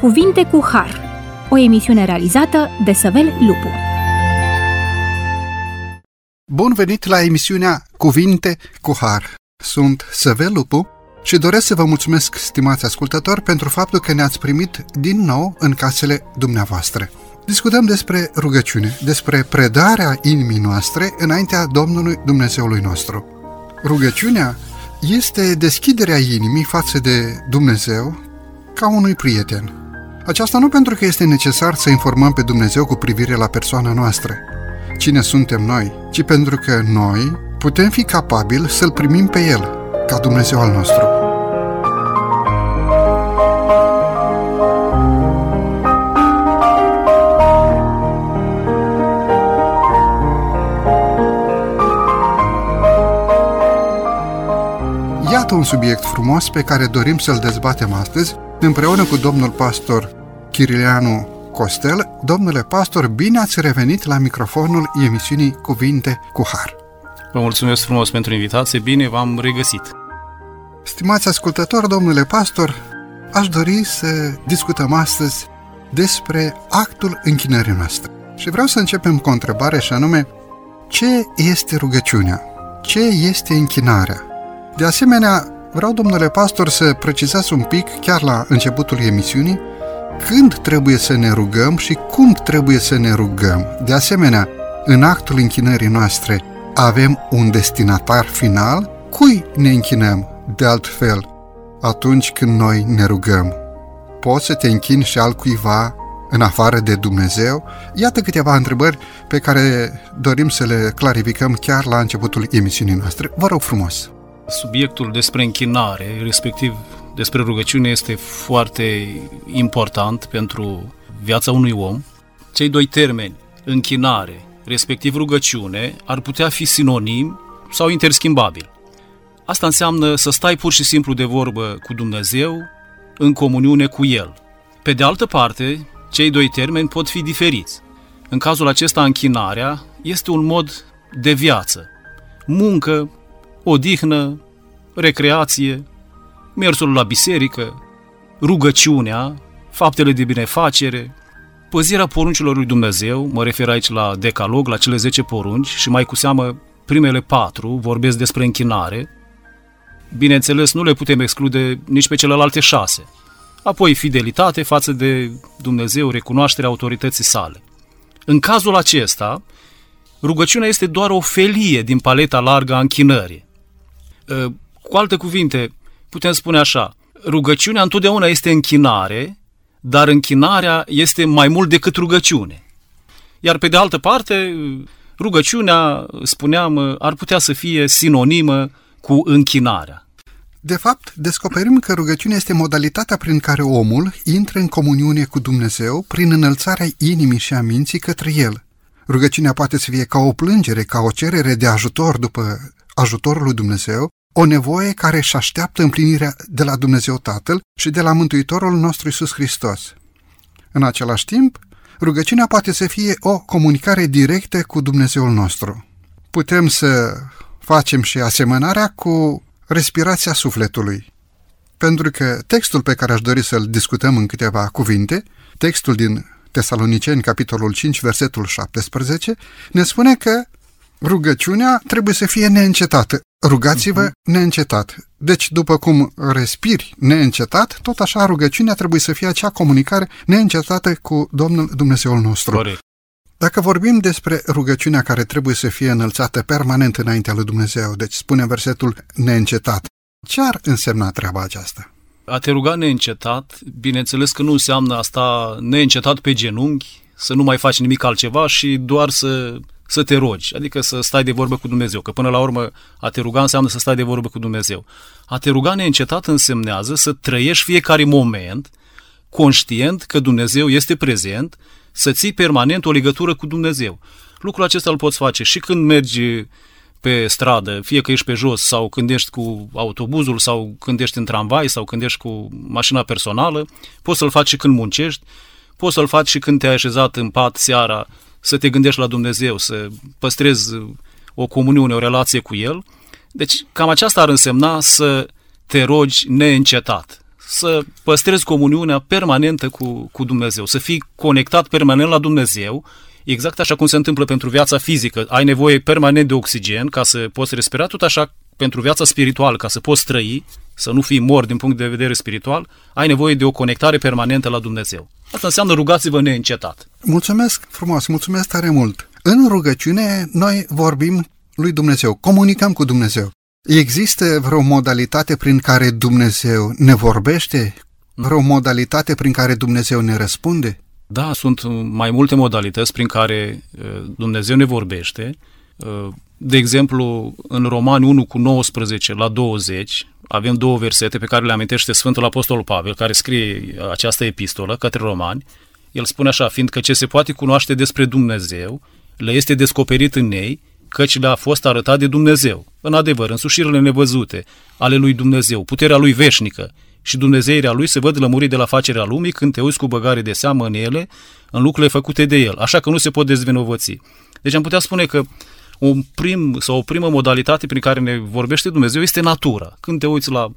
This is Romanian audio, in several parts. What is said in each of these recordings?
Cuvinte cu Har, o emisiune realizată de Săvel Lupu. Bun venit la emisiunea Cuvinte cu Har. Sunt Săvel Lupu și doresc să vă mulțumesc, stimați ascultători, pentru faptul că ne-ați primit din nou în casele dumneavoastră. Discutăm despre rugăciune, despre predarea inimii noastre înaintea Domnului Dumnezeului nostru. Rugăciunea este deschiderea inimii față de Dumnezeu ca unui prieten. Aceasta nu pentru că este necesar să informăm pe Dumnezeu cu privire la persoana noastră, cine suntem noi, ci pentru că noi putem fi capabili să-L primim pe El, ca Dumnezeu al nostru. Iată un subiect frumos pe care dorim să-l dezbatem astăzi împreună cu domnul pastor Chirileanu Costel. Domnule pastor, bine ați revenit la microfonul emisiunii Cuvinte cu Har. Vă mulțumesc frumos pentru invitație, bine v-am regăsit. Stimați ascultători, domnule pastor, aș dori să discutăm astăzi despre actul închinării noastre. Și vreau să începem cu o întrebare și anume, ce este rugăciunea? Ce este închinarea? De asemenea, vreau, domnule pastor, să precizați un pic, chiar la începutul emisiunii, când trebuie să ne rugăm și cum trebuie să ne rugăm. De asemenea, în actul închinării noastre avem un destinatar final? Cui ne închinăm de altfel atunci când noi ne rugăm? Poți să te închini și al cuiva în afară de Dumnezeu? Iată câteva întrebări pe care dorim să le clarificăm chiar la începutul emisiunii noastre. Vă rog frumos! Subiectul despre închinare, respectiv despre rugăciune, este foarte important pentru viața unui om. Cei doi termeni, închinare, respectiv rugăciune, ar putea fi sinonim sau interschimbabil. Asta înseamnă să stai pur și simplu de vorbă cu Dumnezeu, în comuniune cu El. Pe de altă parte, cei doi termeni pot fi diferiți. În cazul acesta, închinarea este un mod de viață. Muncă, odihnă, recreație, mersul la biserică, rugăciunea, faptele de binefacere, păzirea poruncilor lui Dumnezeu, mă refer aici la decalog, la cele 10 porunci și mai cu seamă primele patru, vorbesc despre închinare, bineînțeles nu le putem exclude nici pe celelalte șase. Apoi fidelitate față de Dumnezeu, recunoașterea autorității sale. În cazul acesta, rugăciunea este doar o felie din paleta largă a închinării. Ă, cu alte cuvinte, putem spune așa, rugăciunea întotdeauna este închinare, dar închinarea este mai mult decât rugăciune. Iar pe de altă parte, rugăciunea, spuneam, ar putea să fie sinonimă cu închinarea. De fapt, descoperim că rugăciunea este modalitatea prin care omul intră în comuniune cu Dumnezeu prin înălțarea inimii și a minții către El. Rugăciunea poate să fie ca o plângere, ca o cerere de ajutor după ajutorul lui Dumnezeu, o nevoie care își așteaptă împlinirea de la Dumnezeu Tatăl și de la Mântuitorul nostru Isus Hristos. În același timp, rugăciunea poate să fie o comunicare directă cu Dumnezeul nostru. Putem să facem și asemănarea cu respirația sufletului. Pentru că textul pe care aș dori să-l discutăm în câteva cuvinte, textul din Tesaloniceni, capitolul 5, versetul 17, ne spune că rugăciunea trebuie să fie neîncetată. Rugați-vă uh-huh. neîncetat. Deci, după cum respiri neîncetat, tot așa rugăciunea trebuie să fie acea comunicare neîncetată cu Domnul Dumnezeul nostru. Corect. Dacă vorbim despre rugăciunea care trebuie să fie înălțată permanent înaintea lui Dumnezeu, deci spune versetul neîncetat, ce ar însemna treaba aceasta? A te ruga neîncetat, bineînțeles că nu înseamnă asta neîncetat pe genunchi, să nu mai faci nimic altceva și doar să să te rogi, adică să stai de vorbă cu Dumnezeu, că până la urmă a te ruga înseamnă să stai de vorbă cu Dumnezeu. A te ruga neîncetat însemnează să trăiești fiecare moment conștient că Dumnezeu este prezent, să ții permanent o legătură cu Dumnezeu. Lucrul acesta îl poți face și când mergi pe stradă, fie că ești pe jos sau când ești cu autobuzul sau când ești în tramvai sau când ești cu mașina personală, poți să-l faci și când muncești, poți să-l faci și când te-ai așezat în pat seara să te gândești la Dumnezeu, să păstrezi o comuniune, o relație cu El. Deci cam aceasta ar însemna să te rogi neîncetat, să păstrezi comuniunea permanentă cu, cu Dumnezeu, să fii conectat permanent la Dumnezeu, exact așa cum se întâmplă pentru viața fizică. Ai nevoie permanent de oxigen ca să poți respira, tot așa pentru viața spirituală, ca să poți trăi, să nu fii mort din punct de vedere spiritual, ai nevoie de o conectare permanentă la Dumnezeu. Asta înseamnă rugați-vă neîncetat. Mulțumesc frumos, mulțumesc tare mult. În rugăciune noi vorbim lui Dumnezeu, comunicăm cu Dumnezeu. Există vreo modalitate prin care Dumnezeu ne vorbește? Vreo modalitate prin care Dumnezeu ne răspunde? Da, sunt mai multe modalități prin care uh, Dumnezeu ne vorbește. Uh, de exemplu, în Romani 1 cu 19 la 20 avem două versete pe care le amintește Sfântul Apostol Pavel, care scrie această epistolă către romani. El spune așa, fiindcă ce se poate cunoaște despre Dumnezeu, le este descoperit în ei, căci le-a fost arătat de Dumnezeu. În adevăr, însușirile nevăzute ale lui Dumnezeu, puterea lui veșnică și Dumnezeirea lui se văd lămuri de la facerea lumii când te uiți cu băgare de seamă în ele, în lucrurile făcute de el, așa că nu se pot dezvinovăți. Deci am putea spune că un prim sau o primă modalitate prin care ne vorbește Dumnezeu este natura. Când te uiți la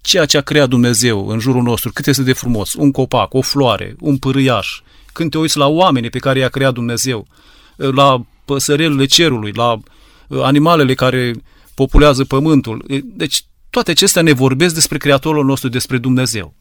ceea ce a creat Dumnezeu în jurul nostru, cât este de frumos, un copac, o floare, un pârâiaș, când te uiți la oamenii pe care i-a creat Dumnezeu, la păsărelele cerului, la uh, animalele care populează pământul. Deci toate acestea ne vorbesc despre Creatorul nostru, despre Dumnezeu.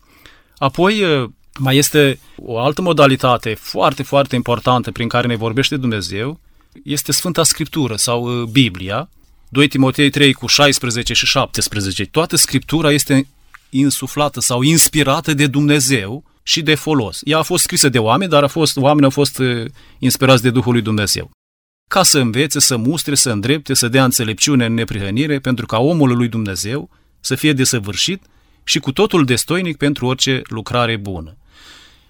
Apoi uh, mai este o altă modalitate foarte, foarte importantă prin care ne vorbește Dumnezeu, este Sfânta Scriptură sau uh, Biblia, 2 Timotei 3 cu 16 și 17. Toată Scriptura este insuflată sau inspirată de Dumnezeu și de folos. Ea a fost scrisă de oameni, dar a fost, oamenii au fost uh, inspirați de Duhul lui Dumnezeu. Ca să învețe, să mustre, să îndrepte, să dea înțelepciune în neprihănire, pentru ca omul lui Dumnezeu să fie desăvârșit și cu totul destoinic pentru orice lucrare bună.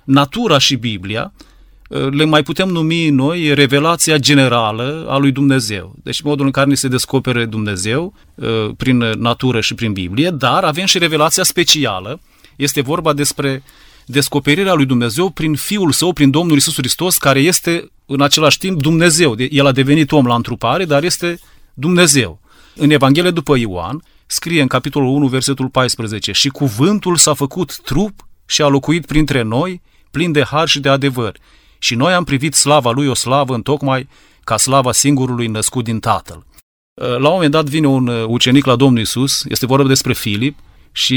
Natura și Biblia uh, le mai putem numi noi revelația generală a lui Dumnezeu. Deci modul în care ne se descopere Dumnezeu uh, prin natură și prin Biblie, dar avem și revelația specială. Este vorba despre descoperirea lui Dumnezeu prin Fiul Său, prin Domnul Isus Hristos, care este în același timp Dumnezeu. El a devenit om la întrupare, dar este Dumnezeu. În Evanghelie după Ioan scrie în capitolul 1, versetul 14 Și cuvântul s-a făcut trup și a locuit printre noi, plin de har și de adevăr. Și noi am privit slava lui o slavă în tocmai ca slava singurului născut din Tatăl. La un moment dat vine un ucenic la Domnul Isus, este vorba despre Filip, și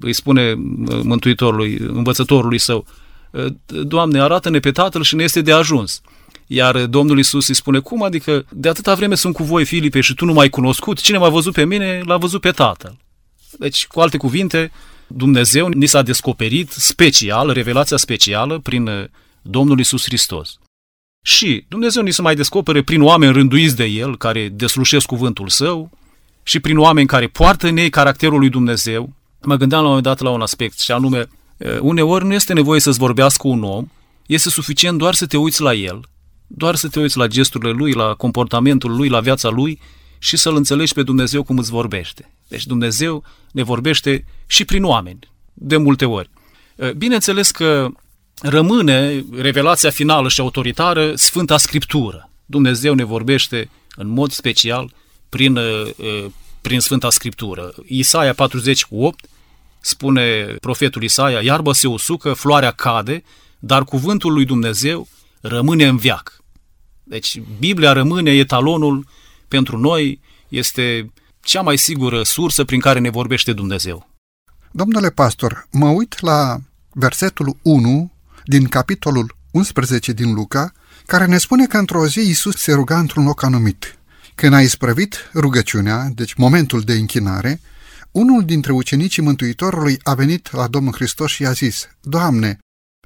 îi spune Mântuitorului, învățătorului său, Doamne, arată-ne pe Tatăl și ne este de ajuns. Iar Domnul Isus îi spune, cum adică de atâta vreme sunt cu voi, Filipe, și tu nu m-ai cunoscut? Cine m-a văzut pe mine, l-a văzut pe Tatăl. Deci, cu alte cuvinte, Dumnezeu ni s-a descoperit special, revelația specială, prin Domnul Isus Hristos. Și Dumnezeu ni se mai descopere prin oameni rânduiți de El, care deslușesc cuvântul Său, și prin oameni care poartă în ei caracterul lui Dumnezeu, mă gândeam la un moment dat la un aspect și anume, uneori nu este nevoie să-ți vorbească un om, este suficient doar să te uiți la el, doar să te uiți la gesturile lui, la comportamentul lui, la viața lui și să-L înțelegi pe Dumnezeu cum îți vorbește. Deci Dumnezeu ne vorbește și prin oameni, de multe ori. Bineînțeles că rămâne revelația finală și autoritară Sfânta Scriptură. Dumnezeu ne vorbește în mod special prin, prin Sfânta Scriptură. Isaia 48 spune profetul Isaia, iarba se usucă, floarea cade, dar cuvântul lui Dumnezeu rămâne în viac. Deci Biblia rămâne etalonul pentru noi, este cea mai sigură sursă prin care ne vorbește Dumnezeu. Domnule pastor, mă uit la versetul 1 din capitolul 11 din Luca, care ne spune că într-o zi Iisus se ruga într-un loc anumit. Când a isprăvit rugăciunea, deci momentul de închinare, unul dintre ucenicii Mântuitorului a venit la Domnul Hristos și i-a zis, Doamne,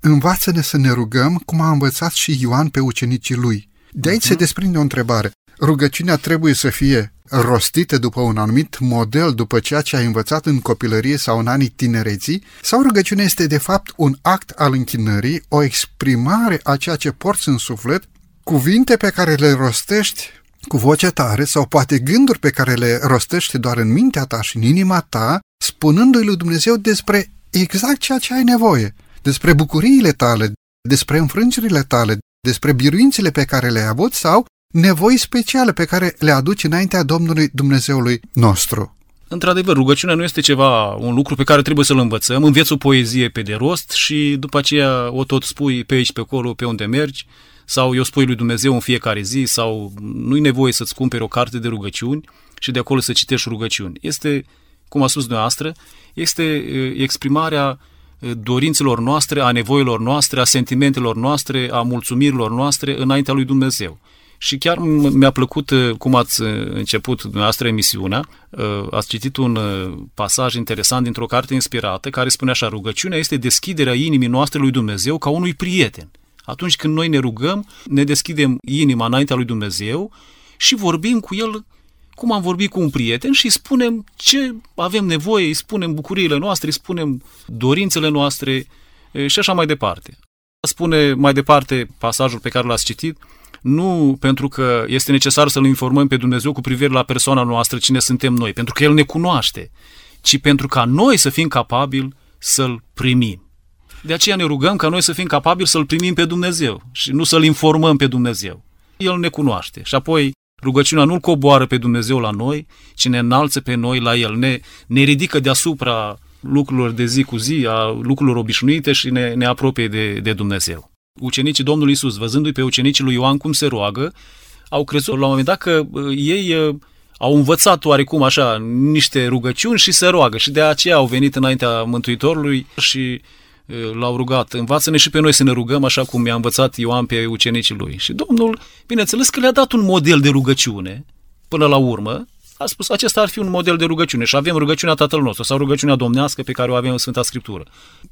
învață-ne să ne rugăm cum a învățat și Ioan pe ucenicii lui. De aici uh-huh. se mhm. desprinde o întrebare. Rugăciunea trebuie să fie rostită după un anumit model, după ceea ce ai învățat în copilărie sau în anii tinereții, sau rugăciunea este de fapt un act al închinării, o exprimare a ceea ce porți în suflet, cuvinte pe care le rostești cu voce tare sau poate gânduri pe care le rostești doar în mintea ta și în inima ta, spunându-i lui Dumnezeu despre exact ceea ce ai nevoie, despre bucuriile tale, despre înfrângerile tale, despre biruințele pe care le-ai avut sau nevoi speciale pe care le aduci înaintea Domnului Dumnezeului nostru. Într-adevăr, rugăciunea nu este ceva, un lucru pe care trebuie să-l învățăm. Înveți o poezie pe de rost și după aceea o tot spui pe aici, pe acolo, pe unde mergi, sau eu spui lui Dumnezeu în fiecare zi, sau nu-i nevoie să-ți cumperi o carte de rugăciuni și de acolo să citești rugăciuni. Este, cum a spus dumneavoastră, este exprimarea dorințelor noastre, a nevoilor noastre, a sentimentelor noastre, a mulțumirilor noastre înaintea lui Dumnezeu. Și chiar mi-a plăcut cum ați început dumneavoastră emisiunea. Ați citit un pasaj interesant dintr-o carte inspirată care spune așa, rugăciunea este deschiderea inimii noastre lui Dumnezeu ca unui prieten. Atunci când noi ne rugăm, ne deschidem inima înaintea lui Dumnezeu și vorbim cu El cum am vorbit cu un prieten și îi spunem ce avem nevoie, îi spunem bucuriile noastre, îi spunem dorințele noastre și așa mai departe. Spune mai departe pasajul pe care l-ați citit, nu pentru că este necesar să-L informăm pe Dumnezeu cu privire la persoana noastră, cine suntem noi, pentru că El ne cunoaște, ci pentru ca noi să fim capabili să-L primim. De aceea ne rugăm ca noi să fim capabili să-L primim pe Dumnezeu și nu să-L informăm pe Dumnezeu. El ne cunoaște și apoi Rugăciunea nu-L coboară pe Dumnezeu la noi, ci ne înalță pe noi la El, ne, ne ridică deasupra lucrurilor de zi cu zi, a lucrurilor obișnuite și ne, ne apropie de, de Dumnezeu. Ucenicii Domnului Isus, văzându-i pe ucenicii lui Ioan cum se roagă, au crezut la un moment dat că ei au învățat oarecum așa niște rugăciuni și se roagă și de aceea au venit înaintea Mântuitorului și l-au rugat, învață-ne și pe noi să ne rugăm așa cum mi-a învățat Ioan pe ucenicii lui. Și Domnul, bineînțeles că le-a dat un model de rugăciune până la urmă, a spus acesta ar fi un model de rugăciune și avem rugăciunea Tatăl nostru sau rugăciunea domnească pe care o avem în Sfânta Scriptură.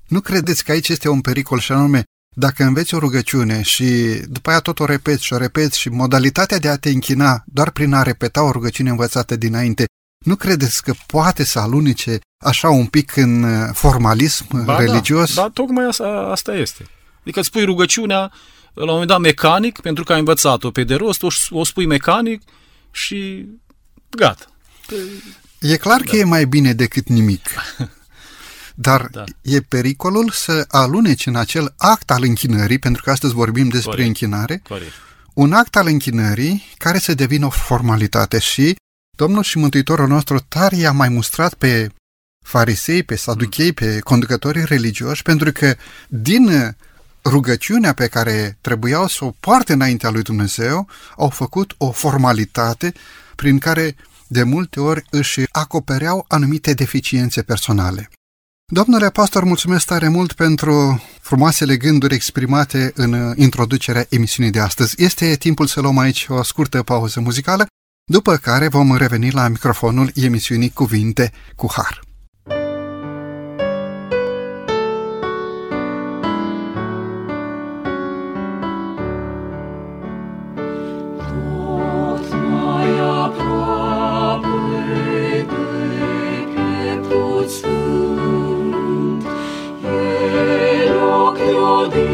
Nu credeți că aici este un pericol și anume dacă înveți o rugăciune și după aia tot o repeți și o repeți și modalitatea de a te închina doar prin a repeta o rugăciune învățată dinainte, nu credeți că poate să alunice așa un pic în uh, formalism ba da, religios? Da, da, tocmai asta, asta este. Adică îți spui rugăciunea la un moment dat mecanic, pentru că ai învățat-o pe de rost, o, o spui mecanic și gata. E clar da. că e mai bine decât nimic. Dar da. e pericolul să aluneci în acel act al închinării, pentru că astăzi vorbim despre Corect. închinare, Corect. un act al închinării care să devină o formalitate și Domnul și Mântuitorul nostru tare i-a mai mustrat pe farisei, pe saduchei, pe conducătorii religioși, pentru că din rugăciunea pe care trebuiau să o poarte înaintea lui Dumnezeu, au făcut o formalitate prin care de multe ori își acopereau anumite deficiențe personale. Domnule pastor, mulțumesc tare mult pentru frumoasele gânduri exprimate în introducerea emisiunii de astăzi. Este timpul să luăm aici o scurtă pauză muzicală, după care vom reveni la microfonul emisiunii Cuvinte cu Har. You.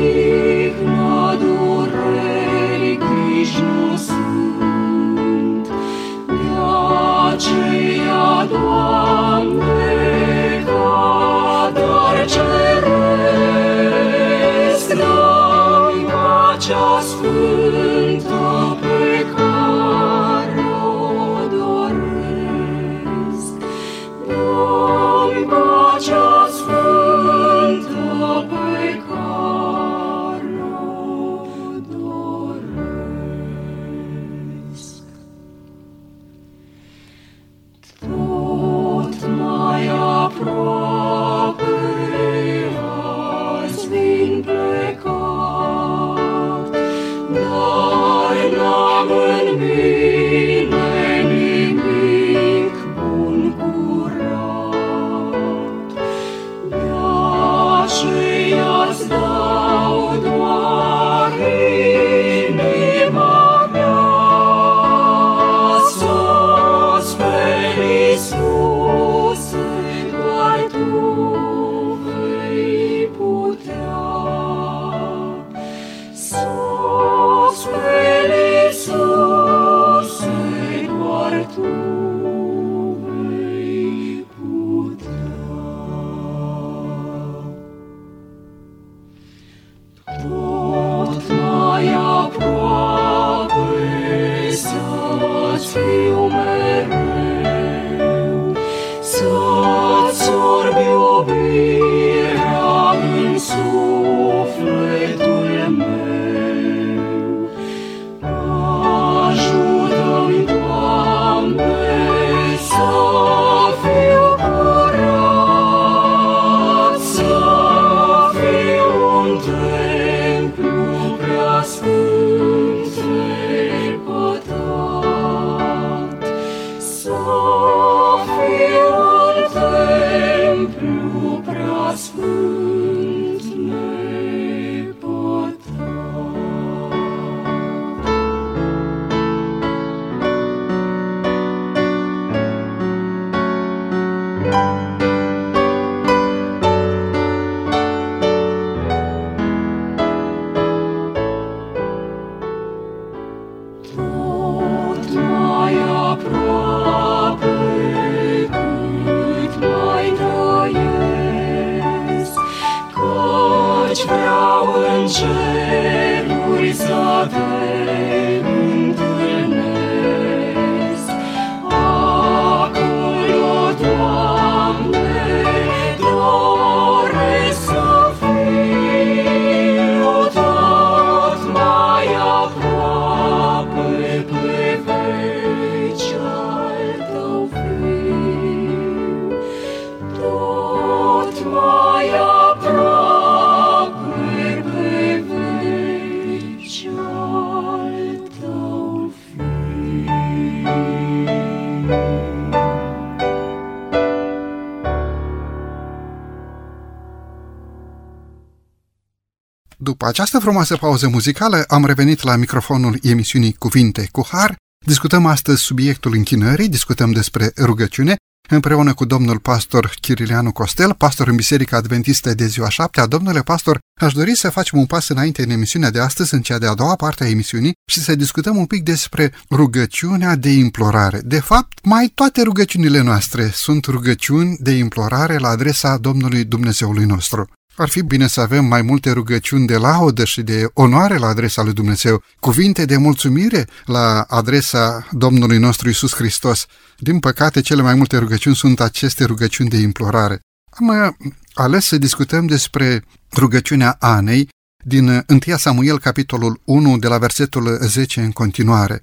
Această frumoasă pauză muzicală, am revenit la microfonul emisiunii Cuvinte cu Har. Discutăm astăzi subiectul închinării, discutăm despre rugăciune, împreună cu domnul pastor Chirilianu Costel, pastor în Biserica Adventistă de ziua șaptea. Domnule pastor, aș dori să facem un pas înainte în emisiunea de astăzi, în cea de-a doua parte a emisiunii, și să discutăm un pic despre rugăciunea de implorare. De fapt, mai toate rugăciunile noastre sunt rugăciuni de implorare la adresa Domnului Dumnezeului nostru. Ar fi bine să avem mai multe rugăciuni de laudă și de onoare la adresa lui Dumnezeu, cuvinte de mulțumire la adresa Domnului nostru Isus Hristos. Din păcate, cele mai multe rugăciuni sunt aceste rugăciuni de implorare. Am uh, ales să discutăm despre rugăciunea Anei din 1 Samuel, capitolul 1, de la versetul 10 în continuare.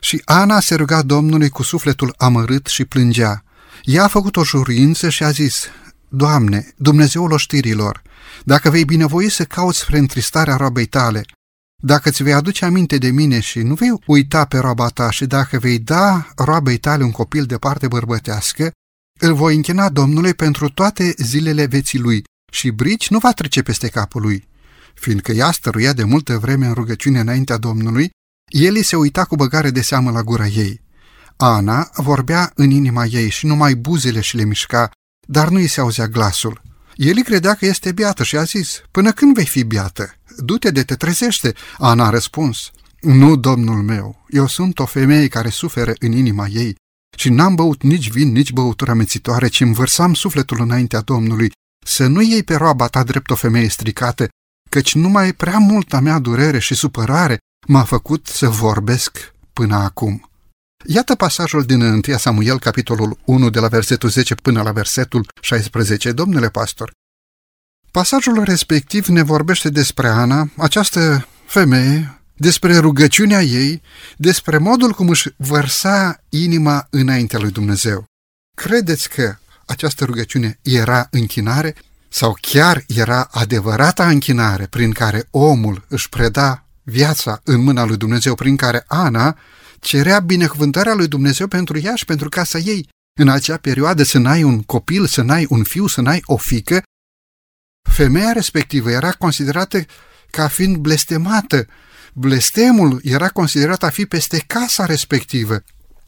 Și Ana se ruga Domnului cu sufletul amărât și plângea. Ea a făcut o jurință și a zis, Doamne, Dumnezeul oștirilor, dacă vei binevoi să cauți spre întristarea roabei tale, dacă îți vei aduce aminte de mine și nu vei uita pe roaba ta și dacă vei da roabei tale un copil de parte bărbătească, îl voi închina Domnului pentru toate zilele veții lui și brici nu va trece peste capul lui. Fiindcă ea stăruia de multă vreme în rugăciune înaintea Domnului, el îi se uita cu băgare de seamă la gura ei. Ana vorbea în inima ei și numai buzele și le mișca, dar nu îi se auzea glasul. El îi credea că este beată și a zis, până când vei fi beată? Du-te de te trezește. Ana a răspuns, nu, domnul meu, eu sunt o femeie care suferă în inima ei și n-am băut nici vin, nici băutură amețitoare, ci îmi vărsam sufletul înaintea Domnului, să nu iei pe roaba ta drept o femeie stricată, căci numai prea multa mea durere și supărare m-a făcut să vorbesc până acum. Iată pasajul din 1 Samuel, capitolul 1, de la versetul 10 până la versetul 16. Domnule pastor, pasajul respectiv ne vorbește despre Ana, această femeie, despre rugăciunea ei, despre modul cum își vărsa inima înaintea lui Dumnezeu. Credeți că această rugăciune era închinare sau chiar era adevărata închinare prin care omul își preda viața în mâna lui Dumnezeu, prin care Ana cerea binecuvântarea lui Dumnezeu pentru ea și pentru casa ei. În acea perioadă să n-ai un copil, să n-ai un fiu, să n-ai o fică, femeia respectivă era considerată ca fiind blestemată. Blestemul era considerat a fi peste casa respectivă.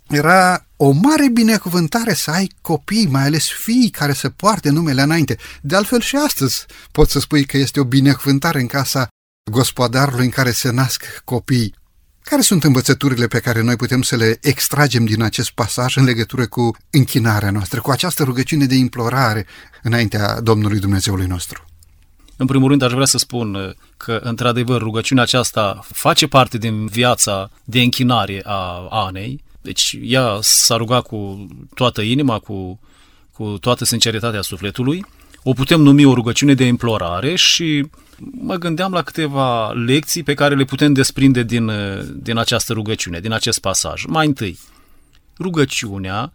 Era o mare binecuvântare să ai copii, mai ales fii care să poarte numele înainte. De altfel și astăzi pot să spui că este o binecuvântare în casa gospodarului în care se nasc copii. Care sunt învățăturile pe care noi putem să le extragem din acest pasaj în legătură cu închinarea noastră, cu această rugăciune de implorare înaintea Domnului Dumnezeului nostru? În primul rând, aș vrea să spun că, într-adevăr, rugăciunea aceasta face parte din viața de închinare a Anei. Deci, ea s-a rugat cu toată inima, cu, cu toată sinceritatea sufletului. O putem numi o rugăciune de implorare și mă gândeam la câteva lecții pe care le putem desprinde din, din această rugăciune, din acest pasaj. Mai întâi, rugăciunea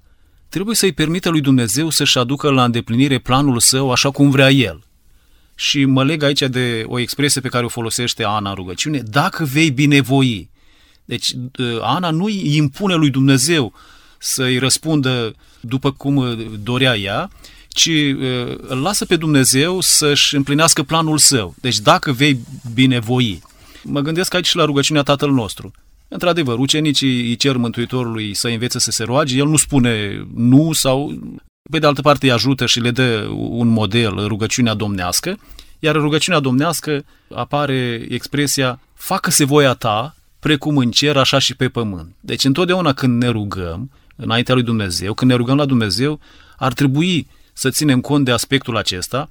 trebuie să-i permită lui Dumnezeu să-și aducă la îndeplinire planul său așa cum vrea El. Și mă leg aici de o expresie pe care o folosește Ana în rugăciune, dacă vei binevoi. Deci Ana nu îi impune lui Dumnezeu să-i răspundă după cum dorea ea, ci îl lasă pe Dumnezeu să-și împlinească planul său. Deci dacă vei binevoi. Mă gândesc aici și la rugăciunea Tatăl nostru. Într-adevăr, ucenicii îi cer Mântuitorului să învețe să se roage, el nu spune nu sau, pe de altă parte, îi ajută și le dă un model, rugăciunea domnească, iar în rugăciunea domnească apare expresia facă-se voia ta, precum în cer, așa și pe pământ. Deci întotdeauna când ne rugăm înaintea lui Dumnezeu, când ne rugăm la Dumnezeu, ar trebui să ținem cont de aspectul acesta,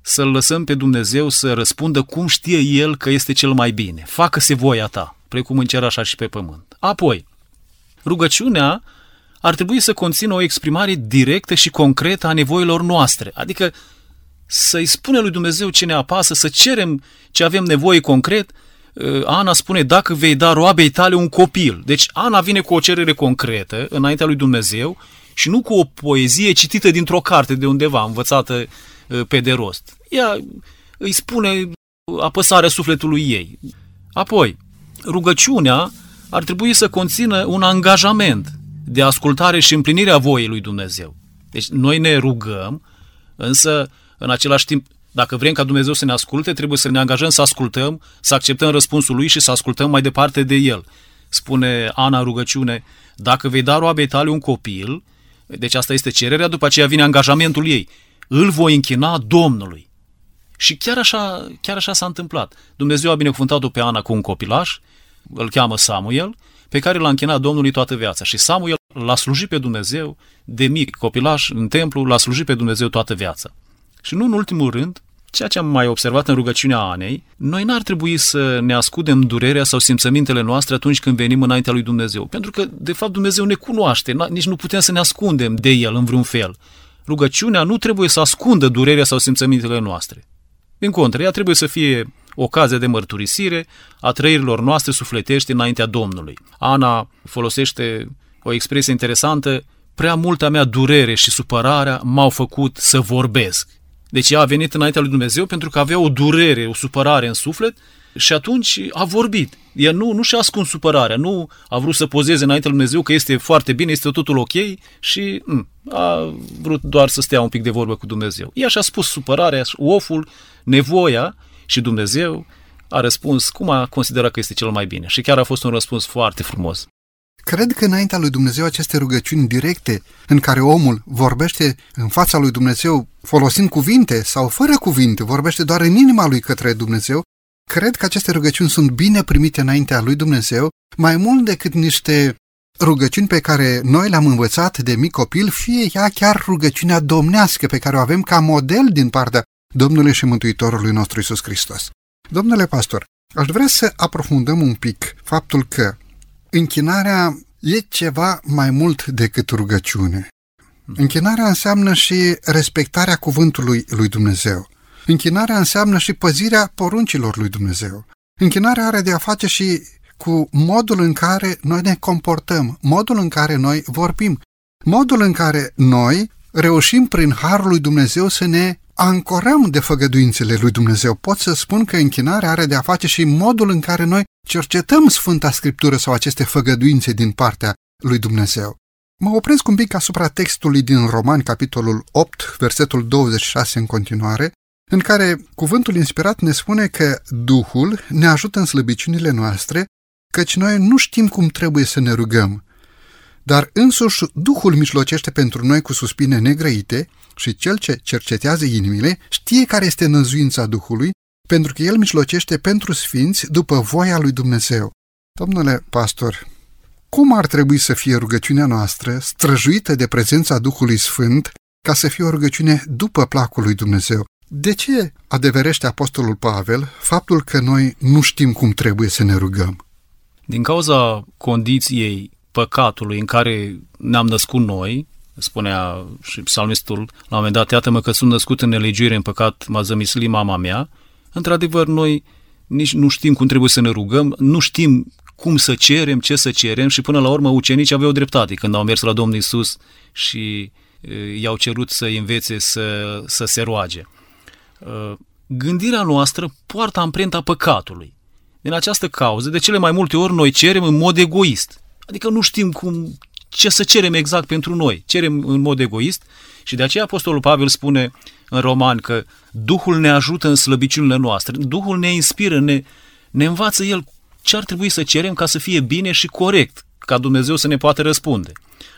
să-L lăsăm pe Dumnezeu să răspundă cum știe El că este cel mai bine. Facă-se voia ta, precum în cer, așa și pe pământ. Apoi, rugăciunea ar trebui să conțină o exprimare directă și concretă a nevoilor noastre, adică să-i spune lui Dumnezeu ce ne apasă, să cerem ce avem nevoie concret. Uh, Ana spune, dacă vei da roabei tale un copil. Deci Ana vine cu o cerere concretă înaintea lui Dumnezeu și nu cu o poezie citită dintr-o carte de undeva, învățată uh, pe de rost. Ea îi spune apăsarea sufletului ei. Apoi, rugăciunea ar trebui să conțină un angajament de ascultare și împlinirea voii lui Dumnezeu. Deci noi ne rugăm, însă în același timp, dacă vrem ca Dumnezeu să ne asculte, trebuie să ne angajăm să ascultăm, să acceptăm răspunsul lui și să ascultăm mai departe de el. Spune Ana în rugăciune, dacă vei da roabei tale un copil, deci asta este cererea, după aceea vine angajamentul ei. Îl voi închina Domnului. Și chiar așa, chiar așa s-a întâmplat. Dumnezeu a binecuvântat-o pe Ana cu un copilaș, îl cheamă Samuel, pe care l-a închinat Domnului toată viața. Și Samuel l-a slujit pe Dumnezeu de mic copilaș în templu, l-a slujit pe Dumnezeu toată viața. Și nu în ultimul rând, ceea ce am mai observat în rugăciunea Anei, noi n-ar trebui să ne ascundem durerea sau simțămintele noastre atunci când venim înaintea lui Dumnezeu. Pentru că, de fapt, Dumnezeu ne cunoaște, nici nu putem să ne ascundem de El în vreun fel. Rugăciunea nu trebuie să ascundă durerea sau simțămintele noastre. Din contră, ea trebuie să fie ocazia de mărturisire a trăirilor noastre sufletești înaintea Domnului. Ana folosește o expresie interesantă, prea multă mea durere și supărarea m-au făcut să vorbesc. Deci ea a venit înaintea lui Dumnezeu pentru că avea o durere, o supărare în suflet și atunci a vorbit. Ea nu, nu și-a ascuns supărarea, nu a vrut să pozeze înaintea lui Dumnezeu că este foarte bine, este totul ok și m- mm, a vrut doar să stea un pic de vorbă cu Dumnezeu. Ea și-a spus supărarea, oful, nevoia și Dumnezeu a răspuns cum a considerat că este cel mai bine. Și chiar a fost un răspuns foarte frumos. Cred că înaintea lui Dumnezeu aceste rugăciuni directe, în care omul vorbește în fața lui Dumnezeu folosind cuvinte sau fără cuvinte, vorbește doar în inima lui către Dumnezeu, cred că aceste rugăciuni sunt bine primite înaintea lui Dumnezeu, mai mult decât niște rugăciuni pe care noi le-am învățat de mic copil, fie ea chiar rugăciunea domnească pe care o avem ca model din partea Domnului și Mântuitorului nostru Isus Hristos. Domnule pastor, aș vrea să aprofundăm un pic faptul că închinarea e ceva mai mult decât rugăciune. Închinarea înseamnă și respectarea cuvântului lui Dumnezeu. Închinarea înseamnă și păzirea poruncilor lui Dumnezeu. Închinarea are de a face și cu modul în care noi ne comportăm, modul în care noi vorbim, modul în care noi reușim prin Harul lui Dumnezeu să ne ancorăm de făgăduințele lui Dumnezeu. Pot să spun că închinarea are de a face și modul în care noi cercetăm Sfânta Scriptură sau aceste făgăduințe din partea lui Dumnezeu. Mă opresc un pic asupra textului din Roman, capitolul 8, versetul 26 în continuare, în care cuvântul inspirat ne spune că Duhul ne ajută în slăbiciunile noastre, căci noi nu știm cum trebuie să ne rugăm. Dar însuși Duhul mijlocește pentru noi cu suspine negrăite și cel ce cercetează inimile știe care este năzuința Duhului, pentru că el mijlocește pentru sfinți după voia lui Dumnezeu. Domnule pastor, cum ar trebui să fie rugăciunea noastră, străjuită de prezența Duhului Sfânt, ca să fie o rugăciune după placul lui Dumnezeu? De ce adeverește Apostolul Pavel faptul că noi nu știm cum trebuie să ne rugăm? Din cauza condiției păcatului în care ne-am născut noi, spunea și psalmistul la un moment dat, iată-mă că sunt născut în nelegiuire, în păcat m-a zămislit mama mea, într-adevăr noi nici nu știm cum trebuie să ne rugăm, nu știm cum să cerem, ce să cerem și până la urmă ucenicii aveau dreptate când au mers la Domnul Isus și i-au cerut să învețe să, să se roage. Gândirea noastră poartă amprenta păcatului. Din această cauză, de cele mai multe ori, noi cerem în mod egoist. Adică nu știm cum, ce să cerem exact pentru noi. Cerem în mod egoist și de aceea Apostolul Pavel spune în roman că Duhul ne ajută în slăbiciunile noastre, Duhul ne inspiră, ne, ne învață El ce ar trebui să cerem ca să fie bine și corect, ca Dumnezeu să ne poată răspunde.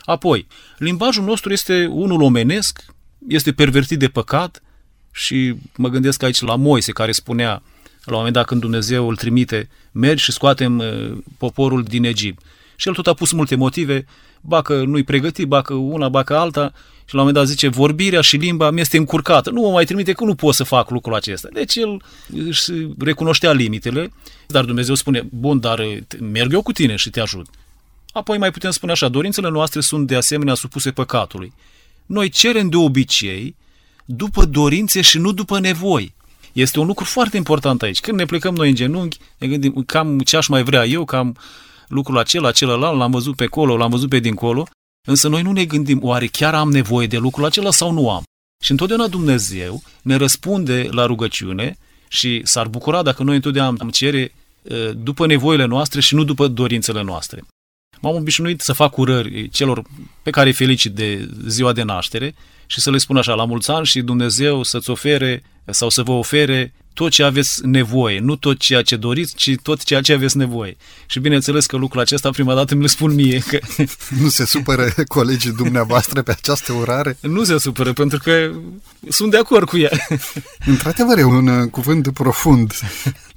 Apoi, limbajul nostru este unul omenesc, este pervertit de păcat și mă gândesc aici la Moise care spunea la un moment dat când Dumnezeu îl trimite, mergi și scoatem uh, poporul din Egipt. Și el tot a pus multe motive, bacă nu-i pregătit, bacă una, bacă alta, și la un moment dat zice, vorbirea și limba mi este încurcată. Nu mă mai trimite că nu pot să fac lucrul acesta. Deci el își recunoștea limitele, dar Dumnezeu spune, bun, dar uh, merg eu cu tine și te ajut. Apoi mai putem spune așa, dorințele noastre sunt de asemenea supuse păcatului. Noi cerem de obicei după dorințe și nu după nevoi. Este un lucru foarte important aici. Când ne plecăm noi în genunchi, ne gândim cam ce aș mai vrea eu, cam lucrul acela, celălalt, l-am văzut pe colo, l-am văzut pe dincolo, însă noi nu ne gândim, oare chiar am nevoie de lucrul acela sau nu am? Și întotdeauna Dumnezeu ne răspunde la rugăciune și s-ar bucura dacă noi întotdeauna am cere ă, după nevoile noastre și nu după dorințele noastre. M-am obișnuit să fac urări celor pe care îi felicit de ziua de naștere și să le spun așa, la mulți ani și Dumnezeu să-ți ofere sau să vă ofere tot ce aveți nevoie, nu tot ceea ce doriți, ci tot ceea ce aveți nevoie. Și bineînțeles că lucrul acesta prima dată mi le spun mie. Că... Nu se supără colegii dumneavoastră pe această urare? Nu se supără, pentru că sunt de acord cu ea. Într-adevăr, e un uh, cuvânt profund.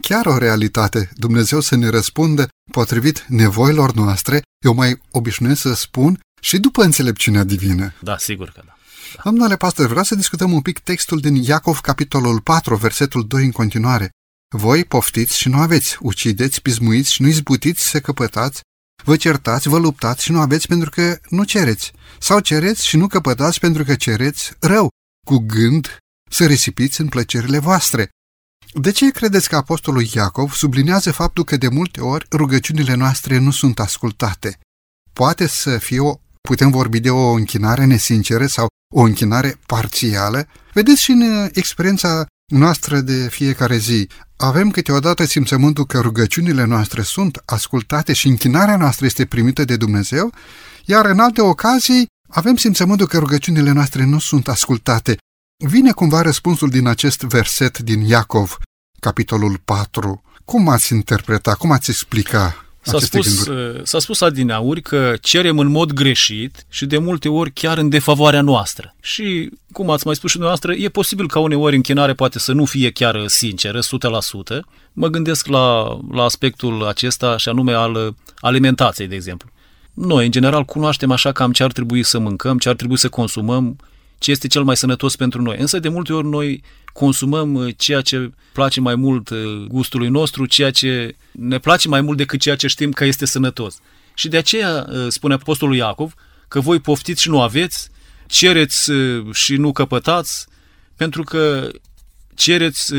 Chiar o realitate. Dumnezeu să ne răspundă potrivit nevoilor noastre. Eu mai obișnuiesc să spun și după înțelepciunea divină. Da, sigur că da. Domnule pastor, vreau să discutăm un pic textul din Iacov, capitolul 4, versetul 2 în continuare. Voi poftiți și nu aveți, ucideți, pismuiți și nu izbutiți să căpătați, vă certați, vă luptați și nu aveți pentru că nu cereți, sau cereți și nu căpătați pentru că cereți rău, cu gând să risipiți în plăcerile voastre. De ce credeți că apostolul Iacov sublinează faptul că de multe ori rugăciunile noastre nu sunt ascultate? Poate să fie o, putem vorbi de o închinare nesinceră sau o închinare parțială. Vedeți și în uh, experiența noastră de fiecare zi. Avem câteodată simțământul că rugăciunile noastre sunt ascultate și închinarea noastră este primită de Dumnezeu, iar în alte ocazii avem simțământul că rugăciunile noastre nu sunt ascultate. Vine cumva răspunsul din acest verset din Iacov, capitolul 4. Cum ați interpreta, cum ați explica S-a spus, uh, s-a spus adineauri că cerem în mod greșit și de multe ori chiar în defavoarea noastră. Și, cum ați mai spus și dumneavoastră, e posibil ca uneori închinare poate să nu fie chiar sinceră, 100%. Mă gândesc la, la aspectul acesta și anume al alimentației, de exemplu. Noi, în general, cunoaștem așa cam ce ar trebui să mâncăm, ce ar trebui să consumăm, ce este cel mai sănătos pentru noi. Însă, de multe ori, noi consumăm uh, ceea ce place mai mult uh, gustului nostru, ceea ce ne place mai mult decât ceea ce știm că este sănătos. Și de aceea uh, spune Apostolul Iacov că voi poftiți și nu aveți, cereți și nu căpătați, pentru că cereți